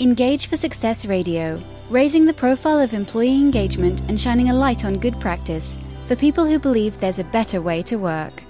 Engage for Success Radio, raising the profile of employee engagement and shining a light on good practice for people who believe there's a better way to work.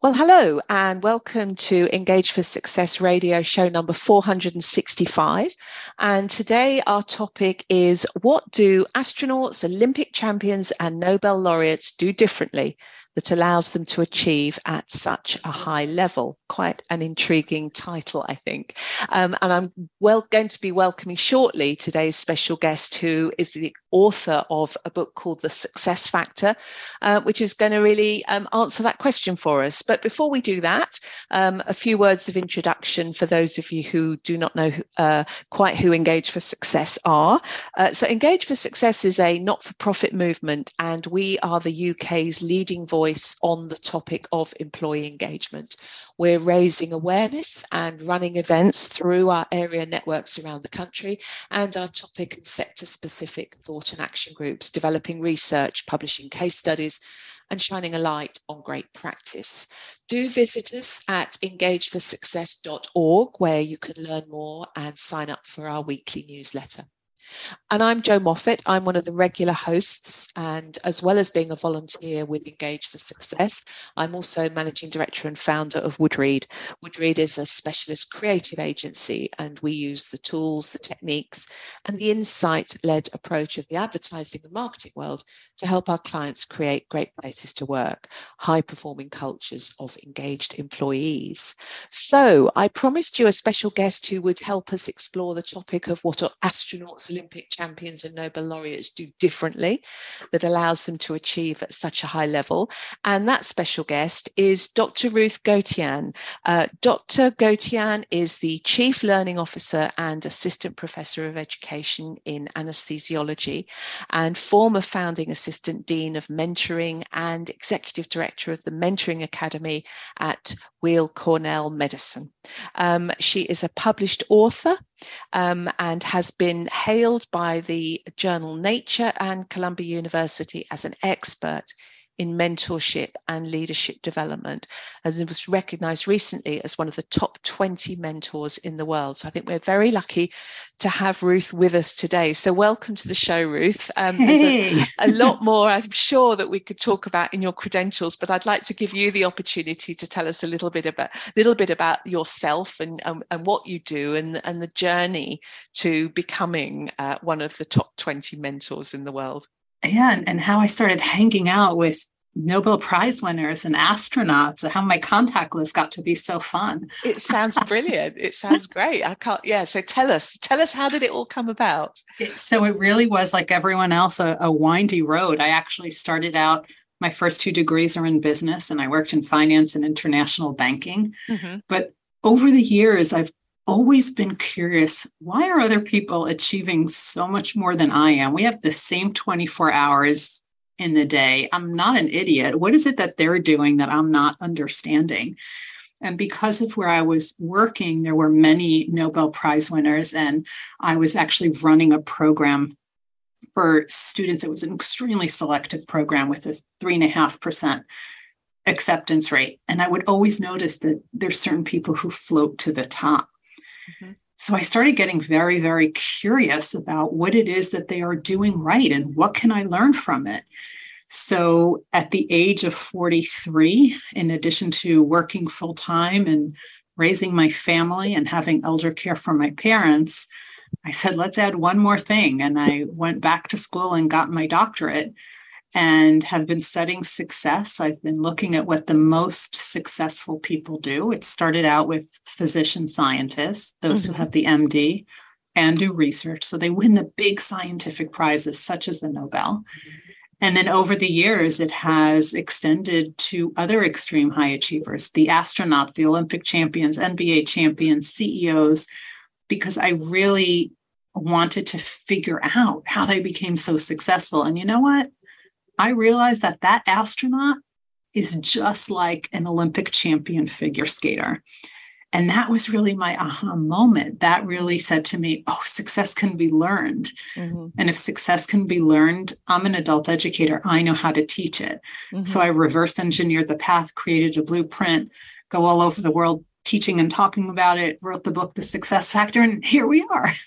Well, hello, and welcome to Engage for Success Radio show number 465. And today our topic is What do astronauts, Olympic champions, and Nobel laureates do differently that allows them to achieve at such a high level. Quite an intriguing title, I think. Um, and I'm well going to be welcoming shortly today's special guest, who is the author of a book called The Success Factor, uh, which is going to really um, answer that question for us. But before we do that, um, a few words of introduction for those of you who do not know uh, quite who Engage for Success are. Uh, so, Engage for Success is a not for profit movement, and we are the UK's leading voice voice on the topic of employee engagement. We're raising awareness and running events through our area networks around the country and our topic and sector specific thought and action groups, developing research, publishing case studies, and shining a light on great practice. Do visit us at engageforsuccess.org, where you can learn more and sign up for our weekly newsletter. And I'm Jo Moffatt. I'm one of the regular hosts, and as well as being a volunteer with Engage for Success, I'm also managing director and founder of Woodreed. Woodreed is a specialist creative agency, and we use the tools, the techniques, and the insight led approach of the advertising and marketing world to help our clients create great places to work, high performing cultures of engaged employees. So I promised you a special guest who would help us explore the topic of what are astronauts Olympic champions and Nobel laureates do differently that allows them to achieve at such a high level. And that special guest is Dr. Ruth Gotian. Uh, Dr. Gotian is the Chief Learning Officer and Assistant Professor of Education in Anesthesiology and former founding Assistant Dean of Mentoring and Executive Director of the Mentoring Academy at Weill Cornell Medicine. Um, she is a published author um, and has been hailed by the journal Nature and Columbia University as an expert in mentorship and leadership development, as it was recognized recently as one of the top 20 mentors in the world. So I think we're very lucky to have Ruth with us today. So welcome to the show, Ruth. Um, hey. There's a, a lot more I'm sure that we could talk about in your credentials, but I'd like to give you the opportunity to tell us a little bit about little bit about yourself and and, and what you do and and the journey to becoming uh, one of the top 20 mentors in the world yeah, and, and how I started hanging out with Nobel Prize winners and astronauts, and how my contact list got to be so fun. It sounds brilliant. it sounds great. I can't, yeah. So tell us, tell us, how did it all come about? so it really was like everyone else, a, a windy road. I actually started out, my first two degrees are in business, and I worked in finance and international banking. Mm-hmm. But over the years, I've always been curious why are other people achieving so much more than I am? We have the same 24 hours in the day. I'm not an idiot. What is it that they're doing that I'm not understanding? And because of where I was working, there were many Nobel Prize winners, and I was actually running a program for students. It was an extremely selective program with a three and a half percent acceptance rate. And I would always notice that there's certain people who float to the top. Mm-hmm. So I started getting very, very curious about what it is that they are doing right and what can I learn from it. So at the age of 43, in addition to working full time and raising my family and having elder care for my parents, I said, let's add one more thing. And I went back to school and got my doctorate and have been studying success. I've been looking at what the most successful people do. It started out with physician scientists, those mm-hmm. who have the MD and do research. So they win the big scientific prizes, such as the Nobel. And then over the years, it has extended to other extreme high achievers, the astronauts, the Olympic champions, NBA champions, CEOs, because I really wanted to figure out how they became so successful. And you know what? I realized that that astronaut is just like an Olympic champion figure skater. And that was really my aha moment. That really said to me, oh, success can be learned. Mm-hmm. And if success can be learned, I'm an adult educator. I know how to teach it. Mm-hmm. So I reverse engineered the path, created a blueprint, go all over the world teaching and talking about it, wrote the book, The Success Factor, and here we are.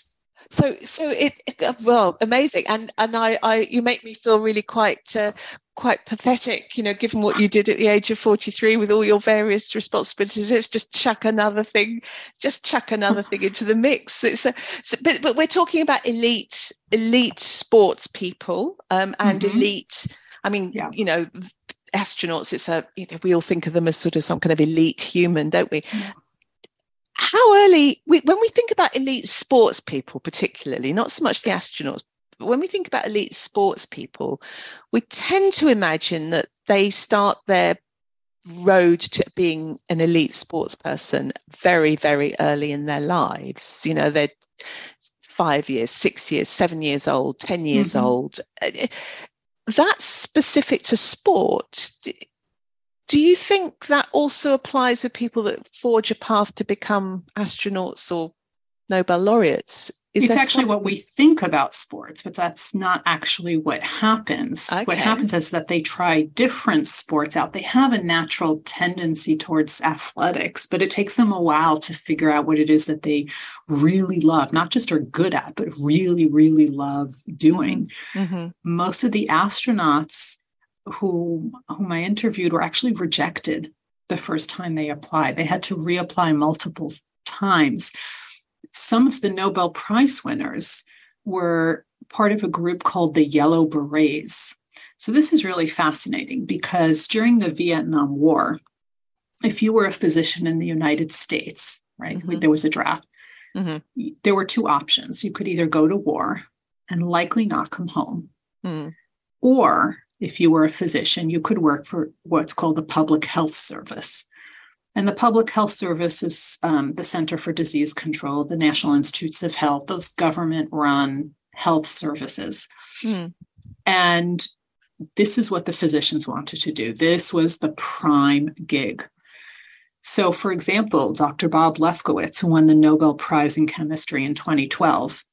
So, so it, it well, amazing, and and I, I, you make me feel really quite, uh, quite pathetic, you know, given what you did at the age of forty three with all your various responsibilities. It's just chuck another thing, just chuck another thing into the mix. It's a, so, but but we're talking about elite, elite sports people, um, and mm-hmm. elite. I mean, yeah. you know, astronauts. It's a, you know, we all think of them as sort of some kind of elite human, don't we? Yeah how early we, when we think about elite sports people particularly not so much the astronauts but when we think about elite sports people we tend to imagine that they start their road to being an elite sports person very very early in their lives. You know they're five years six years seven years old ten years mm-hmm. old. That's specific to sport do you think that also applies with people that forge a path to become astronauts or Nobel laureates? Is it's actually what we think about sports, but that's not actually what happens. Okay. What happens is that they try different sports out. They have a natural tendency towards athletics, but it takes them a while to figure out what it is that they really love, not just are good at, but really, really love doing. Mm-hmm. Most of the astronauts who whom I interviewed were actually rejected the first time they applied. They had to reapply multiple times. Some of the Nobel Prize winners were part of a group called the Yellow Berets. So this is really fascinating because during the Vietnam War, if you were a physician in the United States, right, mm-hmm. there was a draft. Mm-hmm. There were two options. You could either go to war and likely not come home, mm. or if you were a physician, you could work for what's called the Public Health Service. And the Public Health Service is um, the Center for Disease Control, the National Institutes of Health, those government run health services. Mm. And this is what the physicians wanted to do. This was the prime gig. So, for example, Dr. Bob Lefkowitz, who won the Nobel Prize in Chemistry in 2012,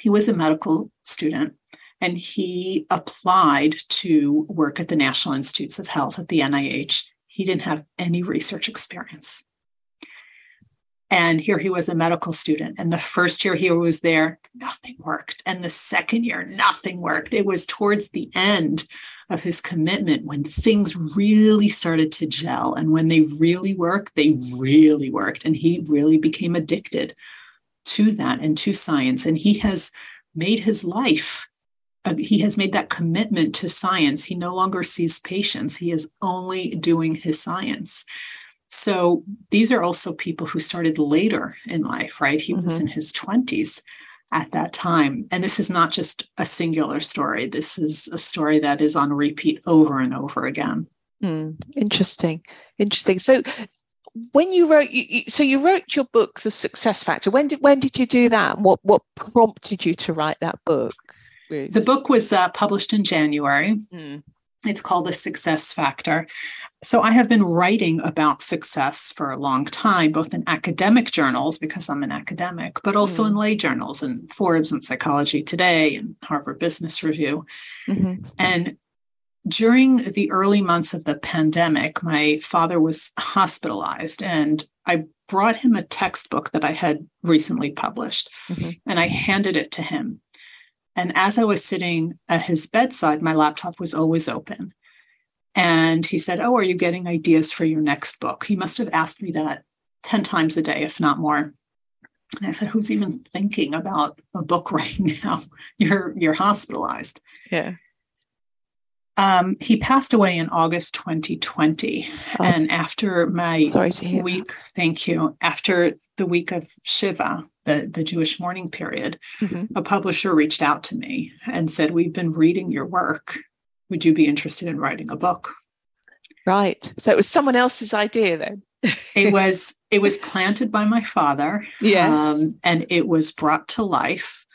he was a medical student and he applied to work at the National Institutes of Health at the NIH. He didn't have any research experience. And here he was a medical student. And the first year he was there, nothing worked. And the second year, nothing worked. It was towards the end of his commitment when things really started to gel. And when they really worked, they really worked. And he really became addicted to that and to science. And he has made his life uh, he has made that commitment to science. He no longer sees patients, he is only doing his science. So these are also people who started later in life, right? He mm-hmm. was in his 20s at that time. And this is not just a singular story, this is a story that is on repeat over and over again. Mm, interesting. Interesting. So when you wrote you, so you wrote your book the success factor when did when did you do that what what prompted you to write that book the book was uh, published in January. Mm. It's called The Success Factor. So I have been writing about success for a long time, both in academic journals, because I'm an academic, but also mm. in lay journals and Forbes and Psychology Today and Harvard Business Review. Mm-hmm. And during the early months of the pandemic, my father was hospitalized, and I brought him a textbook that I had recently published, mm-hmm. and I handed it to him. And as I was sitting at his bedside, my laptop was always open. And he said, Oh, are you getting ideas for your next book? He must have asked me that 10 times a day, if not more. And I said, Who's even thinking about a book right now? You're you're hospitalized. Yeah. Um, he passed away in August 2020. Oh. And after my Sorry to hear week, that. thank you, after the week of Shiva, the, the Jewish mourning period, mm-hmm. a publisher reached out to me and said, We've been reading your work. Would you be interested in writing a book? Right. So it was someone else's idea then. it was it was planted by my father. Yes. Um, and it was brought to life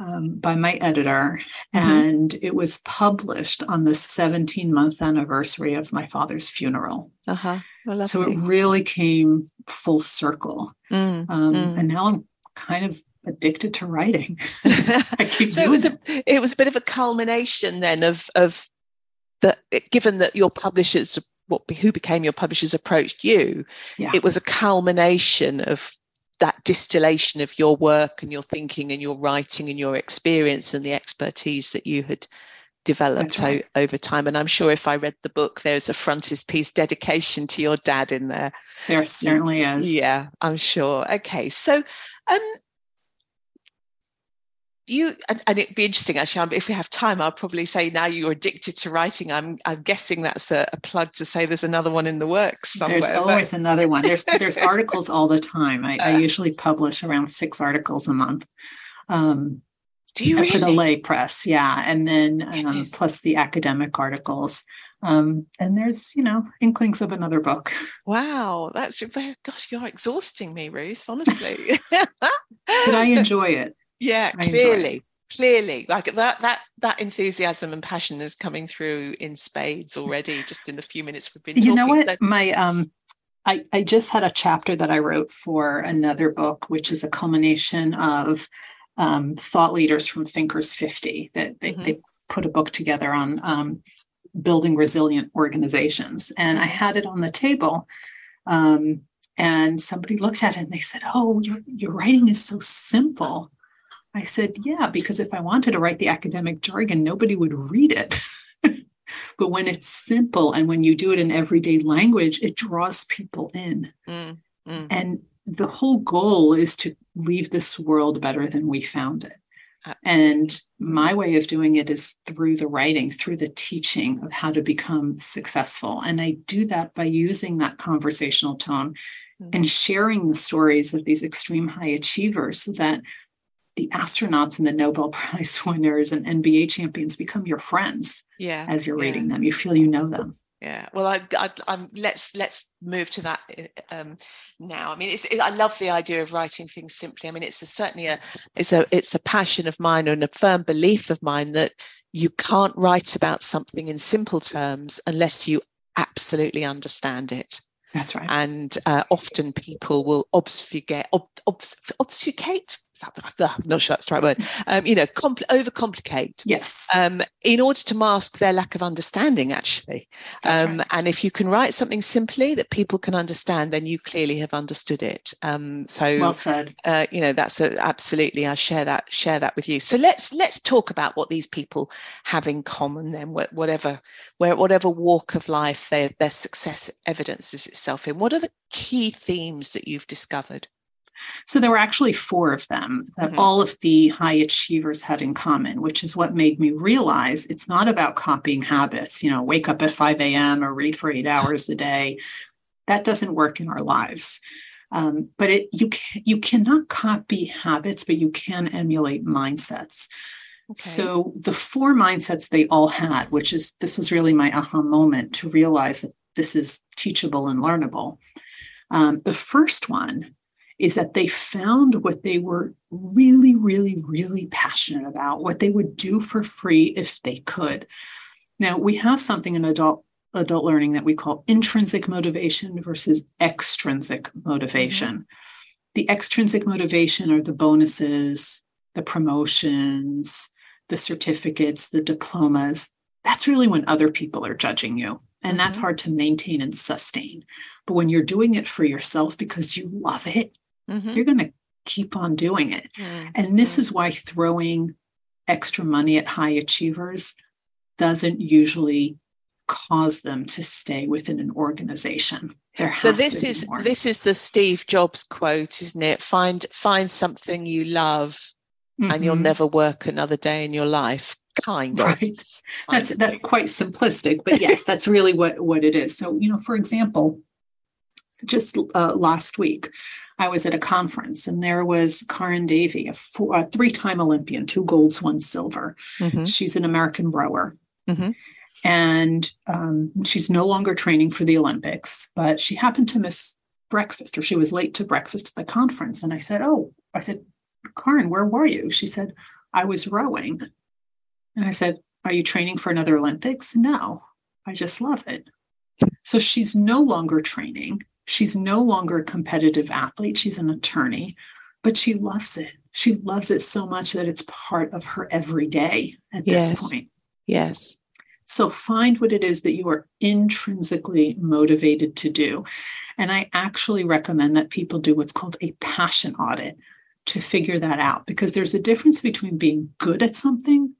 um, by my editor. Mm-hmm. And it was published on the 17 month anniversary of my father's funeral. Uh-huh. so it really came full circle. Mm, um, mm. And now I'm kind of addicted to writing. so it was a it was a bit of a culmination then of of the given that your publishers what who became your publishers approached you yeah. it was a culmination of that distillation of your work and your thinking and your writing and your experience and the expertise that you had developed right. o- over time. And I'm sure if I read the book, there's a frontispiece dedication to your dad in there. There certainly is. Yeah, I'm sure. Okay, so um, you and, it'd be interesting actually if we have time i'll probably say now you're addicted to writing i'm i'm guessing that's a, a plug to say there's another one in the works somewhere, there's always but... another one. There's there's articles all the time. I, I, usually publish around six articles a month um, do you really? for the lay press yeah and then um, plus the academic articles um, and there's you know inklings of another book. Wow that's very gosh you're exhausting me ruth honestly. But i enjoy it yeah clearly clearly like that that that enthusiasm and passion is coming through in spades already just in the few minutes we've been you talking. know what so- my um I, I just had a chapter that I wrote for another book, which is a culmination of um, thought leaders from Thinkers 50 that they, mm-hmm. they put a book together on um, building resilient organizations. And I mm-hmm. had it on the table. Um, and somebody looked at it and they said, Oh, your, your writing is so simple. I said, yeah, because if I wanted to write the academic jargon, nobody would read it. but when it's simple and when you do it in everyday language, it draws people in. Mm, mm. And the whole goal is to leave this world better than we found it. Absolutely. And my way of doing it is through the writing, through the teaching of how to become successful. And I do that by using that conversational tone mm-hmm. and sharing the stories of these extreme high achievers so that the astronauts and the Nobel Prize winners and NBA champions become your friends. Yeah. As you're yeah. reading them, you feel you know them. Yeah. Well, I, I, I'm let's let's move to that um, now. I mean, it's, it, I love the idea of writing things simply. I mean, it's a, certainly a it's a it's a passion of mine and a firm belief of mine that you can't write about something in simple terms unless you absolutely understand it. That's right. And uh, often people will obfuscate, ob, obfuscate I'm not sure that's the right word, um, you know, compl- overcomplicate. Yes. Um, in order to mask their lack of understanding, actually. Um, right. And if you can write something simply that people can understand, then you clearly have understood it. Um, so, well said. Uh, you know, that's a, absolutely. I share that share that with you. So let's let's talk about what these people have in common. Then, whatever where whatever walk of life their their success evidences itself in. What are the key themes that you've discovered? So there were actually four of them that mm-hmm. all of the high achievers had in common, which is what made me realize it's not about copying habits, you know, wake up at 5 a.m. or read for eight hours a day. That doesn't work in our lives. Um, but it you can, you cannot copy habits, but you can emulate mindsets. Okay. So the four mindsets they all had, which is this was really my aha moment to realize that this is teachable and learnable. Um, the first one is that they found what they were really, really, really passionate about, what they would do for free if they could. Now, we have something in adult adult learning that we call intrinsic motivation versus extrinsic motivation. Mm-hmm. The extrinsic motivation are the bonuses, the promotions, the certificates, the diplomas. That's really when other people are judging you. And mm-hmm. that's hard to maintain and sustain. But when you're doing it for yourself because you love it mm-hmm. you're going to keep on doing it. Mm-hmm. And this is why throwing extra money at high achievers doesn't usually cause them to stay within an organization. There so this is more. this is the Steve Jobs quote, isn't it? Find find something you love mm-hmm. and you'll mm-hmm. never work another day in your life. Kind right. of. That's that's quite simplistic, but yes, that's really what what it is. So, you know, for example, just uh, last week, I was at a conference and there was Caryn Davies, a, four, a three-time Olympian, two golds, one silver. Mm-hmm. She's an American rower. Mm-hmm. And um, she's no longer training for the Olympics, but she happened to miss breakfast or she was late to breakfast at the conference. And I said, Oh, I said, Caryn, where were you? She said, I was rowing. And I said, Are you training for another Olympics? No, I just love it. So she's no longer training. She's no longer a competitive athlete, she's an attorney, but she loves it. She loves it so much that it's part of her every day at yes. this point. Yes. So find what it is that you are intrinsically motivated to do. And I actually recommend that people do what's called a passion audit to figure that out because there's a difference between being good at something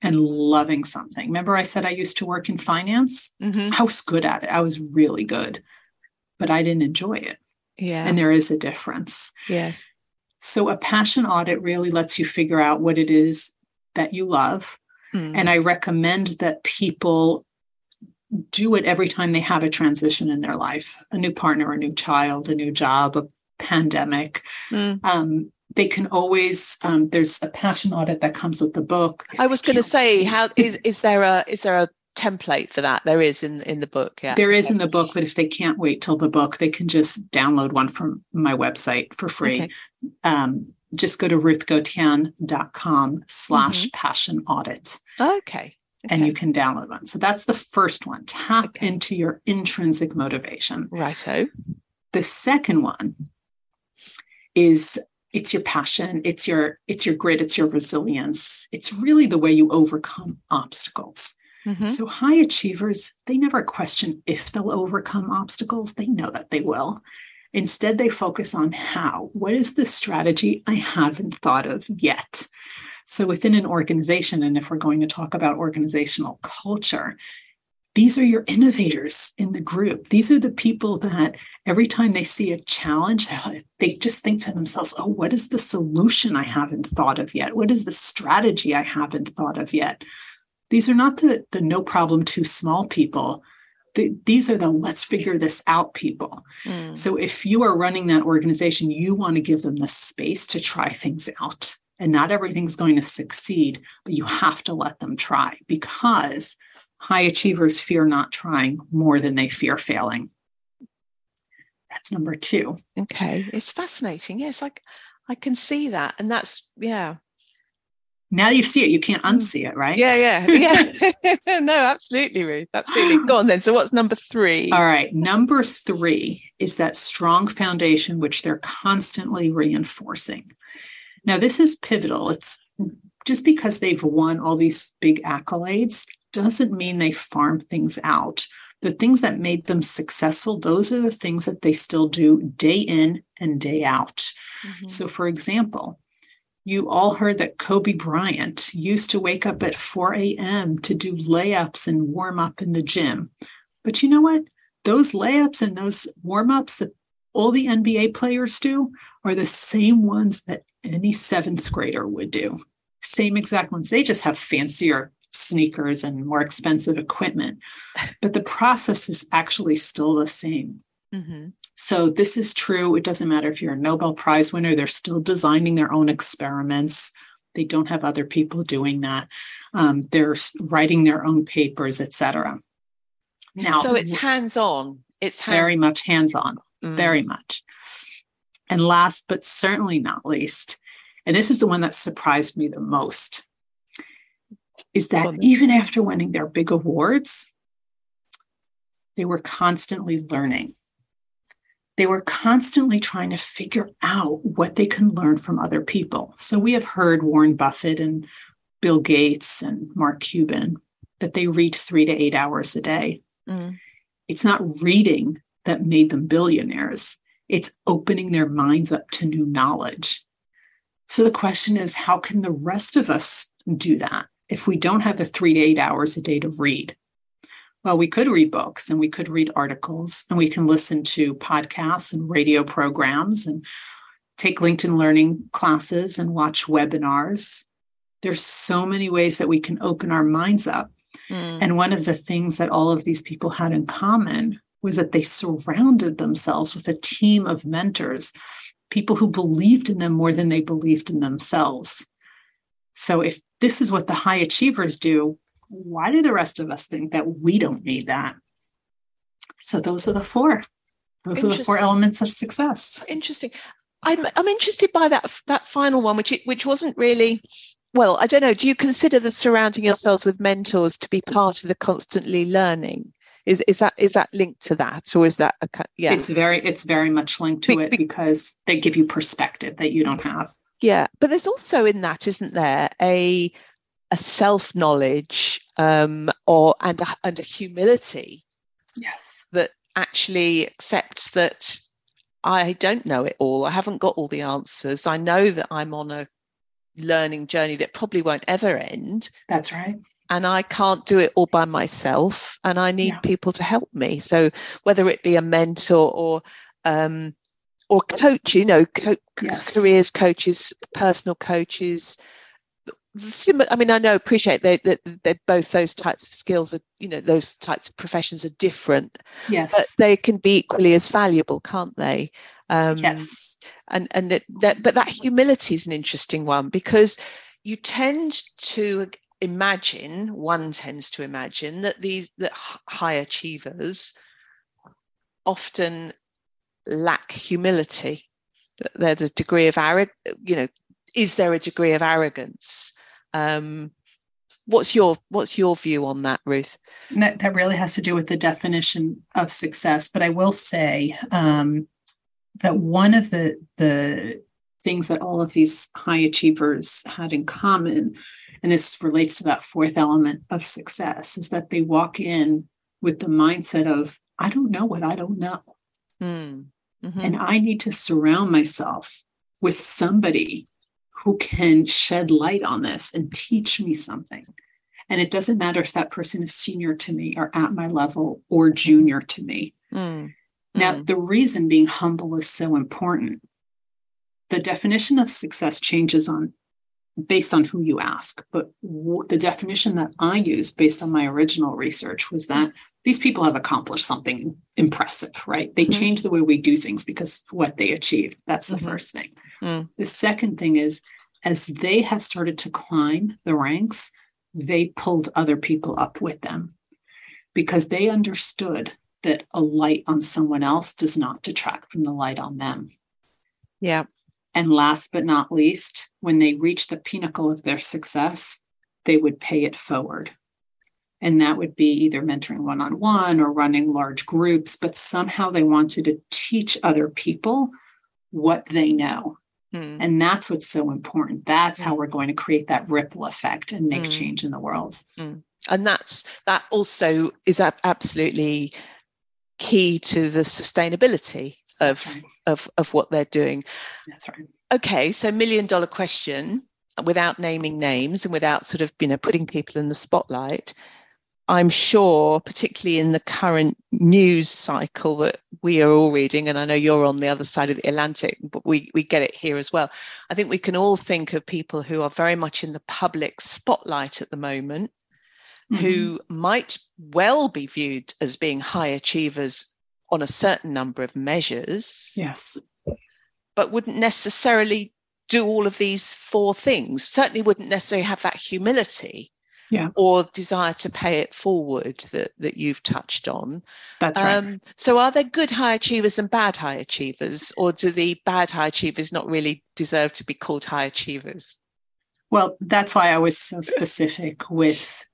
and loving something. Remember, I said I used to work in finance? Mm-hmm. I was good at it. I was really good, but I didn't enjoy it. Yeah. And there is a difference. Yes. So a passion audit really lets you figure out what it is that you love. Mm. And I recommend that people do it every time they have a transition in their life a new partner, a new child, a new job, a pandemic. Mm. Um, they can always um, there's a passion audit that comes with the book i was going to say how is is there a is there a template for that there is in in the book yeah there is in the book but if they can't wait till the book they can just download one from my website for free okay. um, just go to ruthgotian.com slash mm-hmm. passion audit okay. okay. and you can download one so that's the first one tap okay. into your intrinsic motivation righto the second one is it's your passion it's your it's your grit it's your resilience it's really the way you overcome obstacles mm-hmm. so high achievers they never question if they'll overcome obstacles they know that they will instead they focus on how what is the strategy i haven't thought of yet so within an organization and if we're going to talk about organizational culture these are your innovators in the group. These are the people that every time they see a challenge, they just think to themselves, oh, what is the solution I haven't thought of yet? What is the strategy I haven't thought of yet? These are not the, the no problem too small people. The, these are the let's figure this out people. Mm. So if you are running that organization, you want to give them the space to try things out. And not everything's going to succeed, but you have to let them try because high achievers fear not trying more than they fear failing. That's number two. Okay. It's fascinating. Yes, I, I can see that. And that's, yeah. Now you see it, you can't mm. unsee it, right? Yeah, yeah, yeah. no, absolutely, Ruth. Absolutely. Go on then. So, what's number three? All right. Number three is that strong foundation, which they're constantly reinforcing. Now, this is pivotal. It's just because they've won all these big accolades doesn't mean they farm things out. The things that made them successful, those are the things that they still do day in and day out. Mm-hmm. So, for example, you all heard that Kobe Bryant used to wake up at 4 a.m. to do layups and warm up in the gym. But you know what? Those layups and those warm ups that all the NBA players do are the same ones that any seventh grader would do. Same exact ones. They just have fancier sneakers and more expensive equipment, but the process is actually still the same. Mm-hmm. So, this is true. It doesn't matter if you're a Nobel Prize winner, they're still designing their own experiments. They don't have other people doing that. Um, they're writing their own papers, etc. Now, so it's hands on. It's hands- very much hands on, mm. very much. And last but certainly not least, and this is the one that surprised me the most is that even after winning their big awards, they were constantly learning. They were constantly trying to figure out what they can learn from other people. So we have heard Warren Buffett and Bill Gates and Mark Cuban that they read three to eight hours a day. Mm. It's not reading that made them billionaires, it's opening their minds up to new knowledge. So the question is how can the rest of us do that? if we don't have the three to eight hours a day to read? Well, we could read books and we could read articles and we can listen to podcasts and radio programs and take LinkedIn learning classes and watch webinars. There's so many ways that we can open our minds up. Mm. And one of the things that all of these people had in common was that they surrounded themselves with a team of mentors, people who believed in them more than they believed in themselves. So if this is what the high achievers do. Why do the rest of us think that we don't need that? So those are the four. Those are the four elements of success. Interesting. I'm I'm interested by that that final one, which which wasn't really well. I don't know. Do you consider the surrounding yourselves with mentors to be part of the constantly learning? Is is that is that linked to that, or is that a yeah? It's very it's very much linked to be, it because they give you perspective that you don't have. Yeah, but there's also in that, isn't there, a a self knowledge um, or and a, and a humility. Yes, that actually accepts that I don't know it all. I haven't got all the answers. I know that I'm on a learning journey that probably won't ever end. That's right. And I can't do it all by myself, and I need yeah. people to help me. So whether it be a mentor or um, or coach, you know, co- yes. careers coaches, personal coaches, I mean, I know, appreciate that they, they, both those types of skills are, you know, those types of professions are different. Yes. But they can be equally as valuable, can't they? Um, yes. And and that, that, but that humility is an interesting one because you tend to imagine, one tends to imagine that these that high achievers often lack humility. That there's a degree of arrogance, you know, is there a degree of arrogance um, what's your what's your view on that, Ruth? That, that really has to do with the definition of success. But I will say um, that one of the the things that all of these high achievers had in common, and this relates to that fourth element of success, is that they walk in with the mindset of I don't know what I don't know. Mm. Mm-hmm. And I need to surround myself with somebody who can shed light on this and teach me something. And it doesn't matter if that person is senior to me or at my level or junior to me. Mm. Now, mm. the reason being humble is so important. The definition of success changes on based on who you ask, but w- the definition that I used based on my original research was that these people have accomplished something impressive, right? They mm-hmm. change the way we do things because what they achieved. That's the mm-hmm. first thing. Mm. The second thing is, as they have started to climb the ranks, they pulled other people up with them because they understood that a light on someone else does not detract from the light on them. Yeah. And last but not least, when they reached the pinnacle of their success, they would pay it forward. And that would be either mentoring one on one or running large groups, but somehow they wanted to teach other people what they know. Mm. And that's what's so important. That's mm. how we're going to create that ripple effect and make mm. change in the world. Hmm. And that's that also is absolutely key to the sustainability of right. of of what they're doing. That's right. Okay, so million dollar question without naming names and without sort of you know putting people in the spotlight I'm sure, particularly in the current news cycle that we are all reading, and I know you're on the other side of the Atlantic, but we, we get it here as well. I think we can all think of people who are very much in the public spotlight at the moment, mm-hmm. who might well be viewed as being high achievers on a certain number of measures. Yes. But wouldn't necessarily do all of these four things, certainly wouldn't necessarily have that humility yeah. or desire to pay it forward that, that you've touched on. That's right. Um, so, are there good high achievers and bad high achievers, or do the bad high achievers not really deserve to be called high achievers? Well, that's why I was so specific with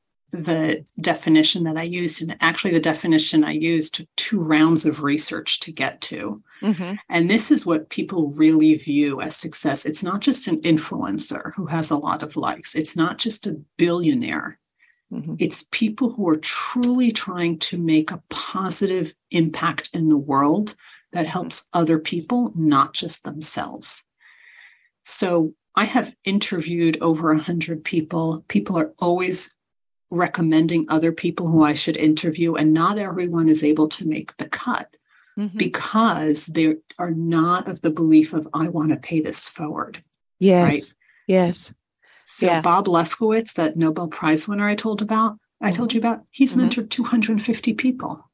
the definition that I used. And actually, the definition I used took two rounds of research to get to. Mm-hmm. And this is what people really view as success. It's not just an influencer who has a lot of likes, it's not just a billionaire. Mm-hmm. It's people who are truly trying to make a positive impact in the world that helps other people, not just themselves. So I have interviewed over 100 people. People are always recommending other people who I should interview, and not everyone is able to make the cut mm-hmm. because they are not of the belief of, I want to pay this forward. Yes. Right? Yes. So yeah. Bob Lefkowitz, that Nobel Prize winner I told about, I told you about, he's mm-hmm. mentored 250 people.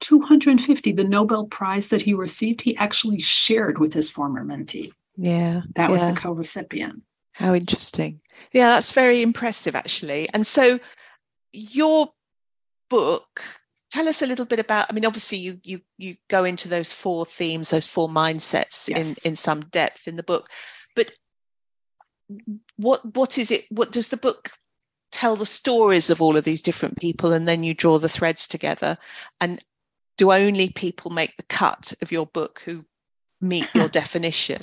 250, the Nobel Prize that he received, he actually shared with his former mentee. Yeah. That was the co recipient. How interesting. Yeah, that's very impressive, actually. And so, your book, tell us a little bit about. I mean, obviously, you you you go into those four themes, those four mindsets yes. in in some depth in the book. But what what is it? What does the book tell the stories of all of these different people, and then you draw the threads together? And do only people make the cut of your book who meet your definition?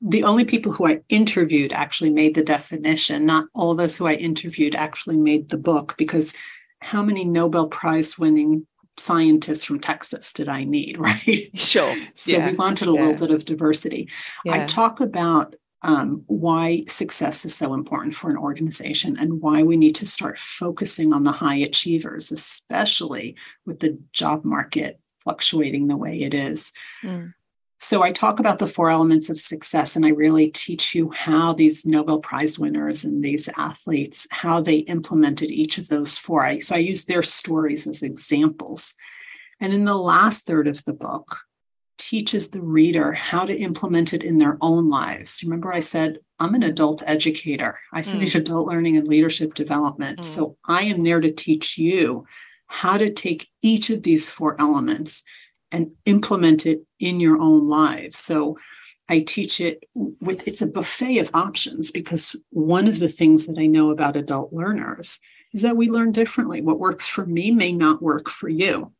The only people who I interviewed actually made the definition. Not all those who I interviewed actually made the book because how many Nobel Prize winning scientists from Texas did I need, right? Sure. so yeah. we wanted a yeah. little bit of diversity. Yeah. I talk about um, why success is so important for an organization and why we need to start focusing on the high achievers, especially with the job market fluctuating the way it is. Mm. So I talk about the four elements of success and I really teach you how these Nobel Prize winners and these athletes, how they implemented each of those four. So I use their stories as examples. And in the last third of the book, teaches the reader how to implement it in their own lives. Remember, I said, I'm an adult educator. I study mm. adult learning and leadership development. Mm. So I am there to teach you how to take each of these four elements and implement it in your own lives. So I teach it with it's a buffet of options because one of the things that I know about adult learners is that we learn differently. What works for me may not work for you.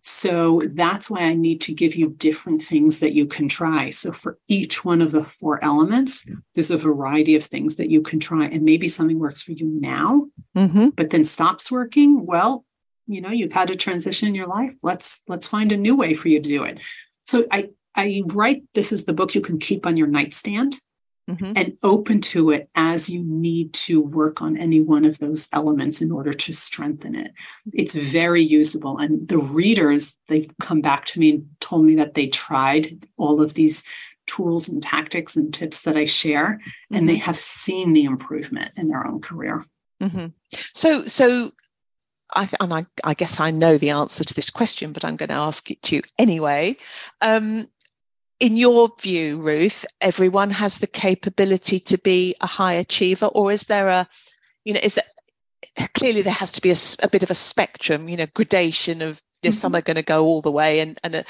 So that's why I need to give you different things that you can try. So for each one of the four elements, there's a variety of things that you can try. And maybe something works for you now, mm-hmm. but then stops working. Well, you know you've had a transition in your life let's let's find a new way for you to do it so i i write this is the book you can keep on your nightstand mm-hmm. and open to it as you need to work on any one of those elements in order to strengthen it it's very usable and the readers they've come back to me and told me that they tried all of these tools and tactics and tips that i share mm-hmm. and they mm-hmm. have seen the improvement in their own career mm-hmm. so so I, and I, I, guess I know the answer to this question, but I'm going to ask it to you anyway. Um, in your view, Ruth, everyone has the capability to be a high achiever, or is there a, you know, is that clearly there has to be a, a bit of a spectrum, you know, gradation of you know, mm-hmm. some are going to go all the way, and and a,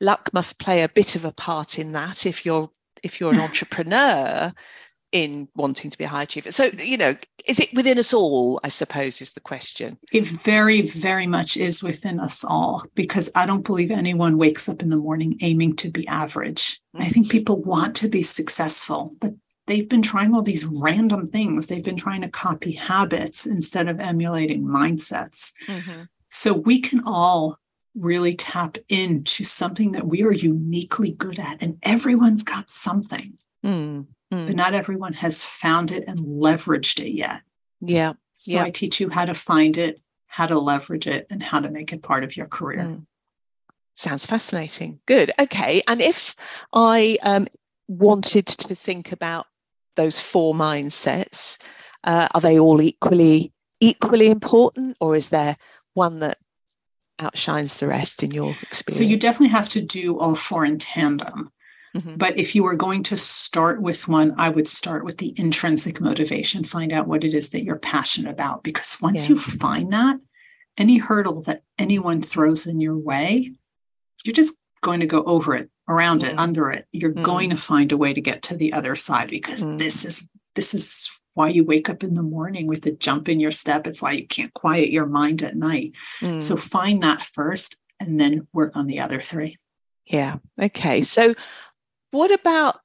luck must play a bit of a part in that if you're if you're an entrepreneur in wanting to be a high achiever. So, you know, is it within us all, I suppose, is the question? It very, very much is within us all because I don't believe anyone wakes up in the morning aiming to be average. I think mm-hmm. people want to be successful, but they've been trying all these random things. They've been trying to copy habits instead of emulating mindsets. Mm-hmm. So we can all really tap into something that we are uniquely good at, and everyone's got something. Mm mm. but not everyone has found it and leveraged it yet. Yeah. So yeah. I teach you how to find it, how to leverage it, and how to make it part of your career. Mm. Sounds fascinating. Good. Okay. And if I um, wanted to think about those four mindsets, uh, are they all equally equally important, or is there one that outshines the rest in your experience? So you definitely have to do all four in tandem. Mm-hmm. But if you were going to start with one, I would start with the intrinsic motivation, find out what it is that you're passionate about. Because once yeah. you find that, any hurdle that anyone throws in your way, you're just going to go over it, around it, under it. You're mm. going to find a way to get to the other side because mm. this is this is why you wake up in the morning with a jump in your step. It's why you can't quiet your mind at night. So mm. find that first and then work on the other three. Yeah. Okay. So what about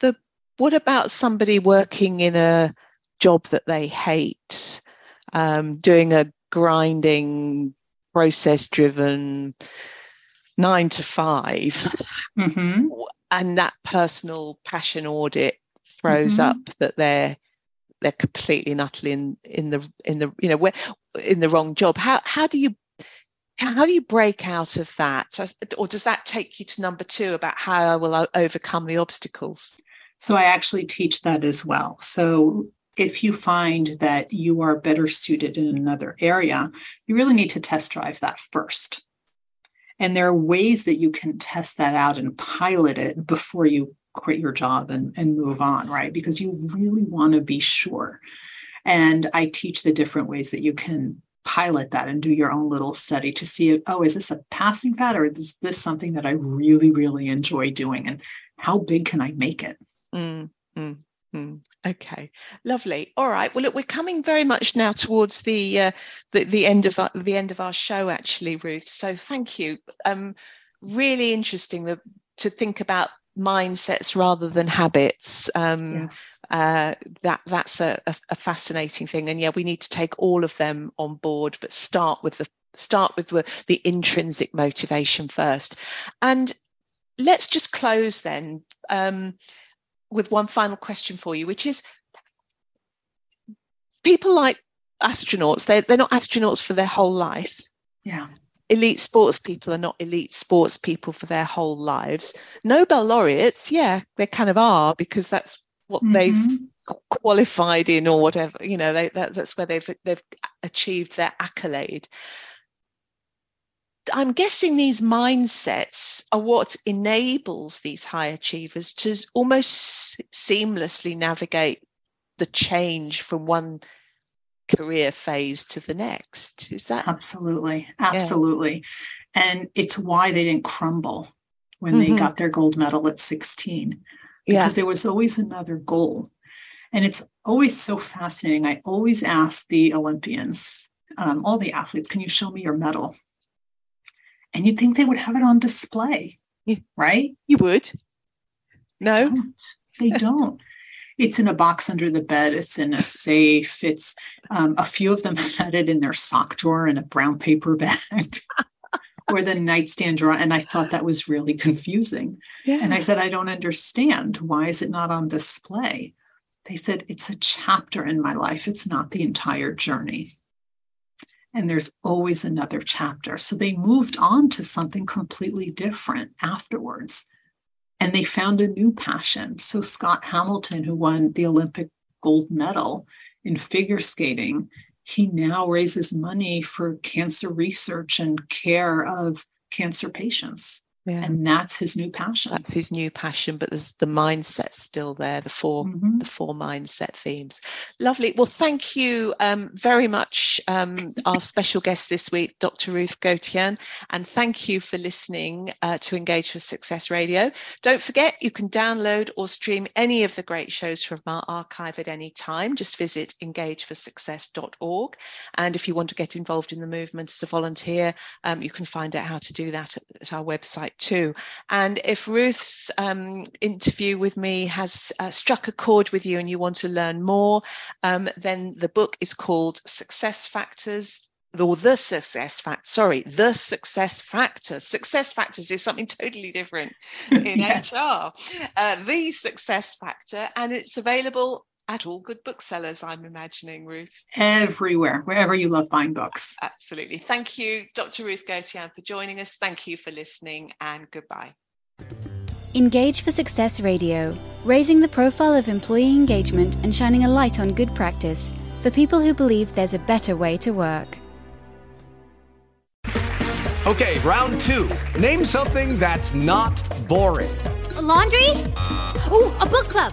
the what about somebody working in a job that they hate, um, doing a grinding, process driven nine to 5 mm-hmm. and that personal passion audit throws mm-hmm. up that they're they're completely and utterly in in the in the you know in the wrong job how how do you how do you break out of that? Or does that take you to number two about how i will overcome the obstacles? So i actually teach that as well. So if you find that you are better suited in another area you really need to test drive that first. And there are ways that you can test that out and pilot it before you quit your job and, and move on right? Because you really want to be sure. And i teach the different ways that you can pilot that and do your own little study to see oh is this a passing fad or is this something that i really really enjoy doing and how big can i make it? Mm, mm, mm. okay. Lovely. All right. Well look we're coming very much now towards the uh, the, the end of our, the end of our show actually ruth. So thank you. Um really interesting the, to think about mindsets rather than habits. Um, yes. Uh, that that's a, a, fascinating thing, and yeah, we need to take all of them on board, but start with the start with the, the intrinsic motivation first. And let's just close then um, with one final question for you, which is people like astronauts, they're, they're not astronauts for their whole life. Yeah elite sports people are not elite sports people for their whole lives. Nobel laureates, yeah, they kind of are because that's what mm-hmm. they've qualified in or whatever. You know, they, that, that's where they've they've achieved their accolade. I'm guessing these mindsets are what enables these high achievers to almost seamlessly navigate the change from one career phase to the next. Is that absolutely, absolutely? Yeah. And it's why they didn't crumble when mm-hmm. they got their gold medal at 16, because yeah. there was always another goal. And it's always so fascinating. I always ask the Olympians, um, all the athletes, can you show me your medal? And you'd think they would have it on display, yeah. right? You would. No, they don't. They don't it's in a box under the bed. It's in a safe. It's um, a few of them had it in their sock drawer in a brown paper bag or the nightstand drawer and i thought that was really confusing. Yeah. and i said i don't understand. Why is it not on display? They said it's a chapter in my life. It's not the entire journey. And there's always another chapter. So they moved on to something completely different afterwards and they found a new passion. So, Scott Hamilton, who won the Olympic gold medal in figure skating, he now raises money for cancer research and care of cancer patients. Yeah. And that's his new passion. That's his new passion, but there's the mindset still there, the 4 mm-hmm. the four mindset themes. Lovely. Well, thank you um, very much, um, our special guest this week, Dr. Ruth Gotian, and thank you for listening uh, to Engage for Success Radio. Don't forget, you can download or stream any of the great shows from our archive at any time. Just visit engageforsuccess.org. And if you want to get involved in the movement as a volunteer, um, you can find out how to do that at, at our website too. And if Ruth's um, interview with me has uh, struck a chord with you and you want to learn more, um, then the book is called Success Factors or the success factor sorry the success factor success factors is something totally different in yes. hr uh, the success factor and it's available at all good booksellers, I'm imagining, Ruth. Everywhere, wherever you love buying books. Absolutely. Thank you, Dr. Ruth Gotian, for joining us. Thank you for listening, and goodbye. Engage for Success Radio, raising the profile of employee engagement and shining a light on good practice for people who believe there's a better way to work. Okay, round two. Name something that's not boring. A laundry? Ooh, a book club